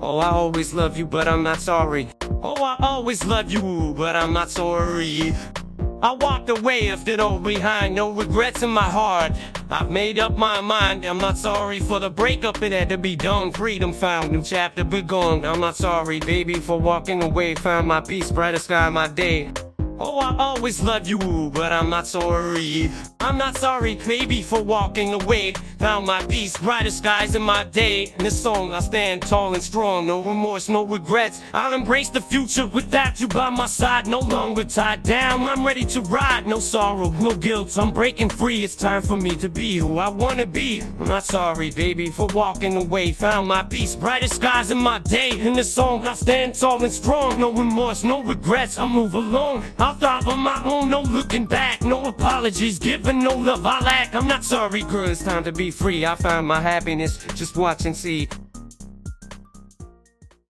Oh, I always love you, but I'm not sorry. Oh, I always love you, but I'm not sorry. I walked away, left it all behind, no regrets in my heart. I've made up my mind, I'm not sorry for the breakup, it had to be done. Freedom found, new chapter begun. I'm not sorry, baby, for walking away. Found my peace, brighter sky, my day. Oh, I always love you, but I'm not sorry. I'm not sorry, baby, for walking away. Found my peace, brighter skies in my day. In this song, I stand tall and strong. No remorse, no regrets. I'll embrace the future without you by my side. No longer tied down, I'm ready to ride. No sorrow, no guilt. I'm breaking free. It's time for me to be who I wanna be. I'm not sorry, baby, for walking away. Found my peace, brighter skies in my day. In this song, I stand tall and strong. No remorse, no regrets. I move along. I'll thrive on my own, no looking back. No apologies given, no love I lack. I'm not sorry, girl. It's time to be free. I found my happiness. Just watch and see.